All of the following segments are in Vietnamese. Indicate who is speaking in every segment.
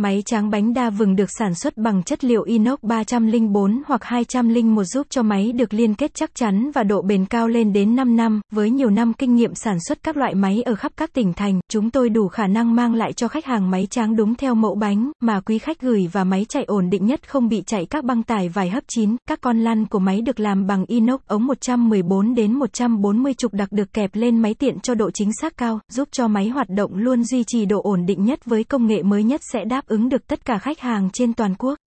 Speaker 1: Máy tráng bánh đa vừng được sản xuất bằng chất liệu inox 304 hoặc 201 giúp cho máy được liên kết chắc chắn và độ bền cao lên đến 5 năm. Với nhiều năm kinh nghiệm sản xuất các loại máy ở khắp các tỉnh thành, chúng tôi đủ khả năng mang lại cho khách hàng máy tráng đúng theo mẫu bánh mà quý khách gửi và máy chạy ổn định nhất không bị chạy các băng tải vải hấp chín. Các con lăn của máy được làm bằng inox ống 114 đến 140 trục đặc được kẹp lên máy tiện cho độ chính xác cao, giúp cho máy hoạt động luôn duy trì độ ổn định nhất với công nghệ mới nhất sẽ đáp ứng được tất cả khách hàng trên toàn quốc.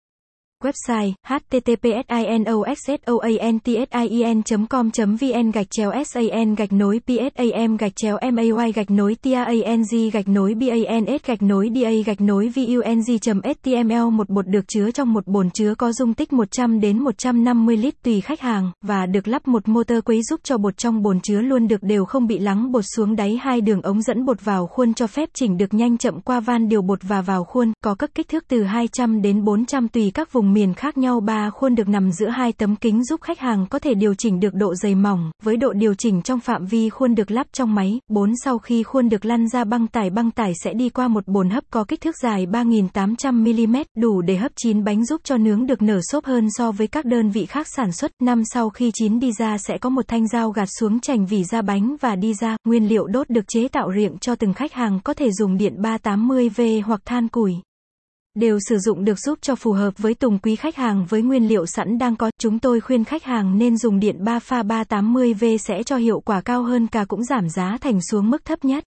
Speaker 1: Website, https://inoxsoantsin.com vn gạch chéo san gạch nối psam gạch chéo may gạch nối tang gạch nối bans gạch nối da gạch nối vung.html một bột được chứa trong một bồn chứa có dung tích 100 đến 150 lít tùy khách hàng, và được lắp một motor quấy giúp cho bột trong bồn chứa luôn được đều không bị lắng bột xuống đáy hai đường ống dẫn bột vào khuôn cho phép chỉnh được nhanh chậm qua van điều bột và vào khuôn, có các kích thước từ 200 đến 400 tùy các vùng miền khác nhau ba khuôn được nằm giữa hai tấm kính giúp khách hàng có thể điều chỉnh được độ dày mỏng, với độ điều chỉnh trong phạm vi khuôn được lắp trong máy. 4. Sau khi khuôn được lăn ra băng tải băng tải sẽ đi qua một bồn hấp có kích thước dài 3.800mm, đủ để hấp chín bánh giúp cho nướng được nở xốp hơn so với các đơn vị khác sản xuất. Năm Sau khi chín đi ra sẽ có một thanh dao gạt xuống chành vỉ ra bánh và đi ra. Nguyên liệu đốt được chế tạo riệng cho từng khách hàng có thể dùng điện 380V hoặc than củi đều sử dụng được giúp cho phù hợp với tùng quý khách hàng với nguyên liệu sẵn đang có. Chúng tôi khuyên khách hàng nên dùng điện 3 pha 380V sẽ cho hiệu quả cao hơn, cả cũng giảm giá thành xuống mức thấp nhất.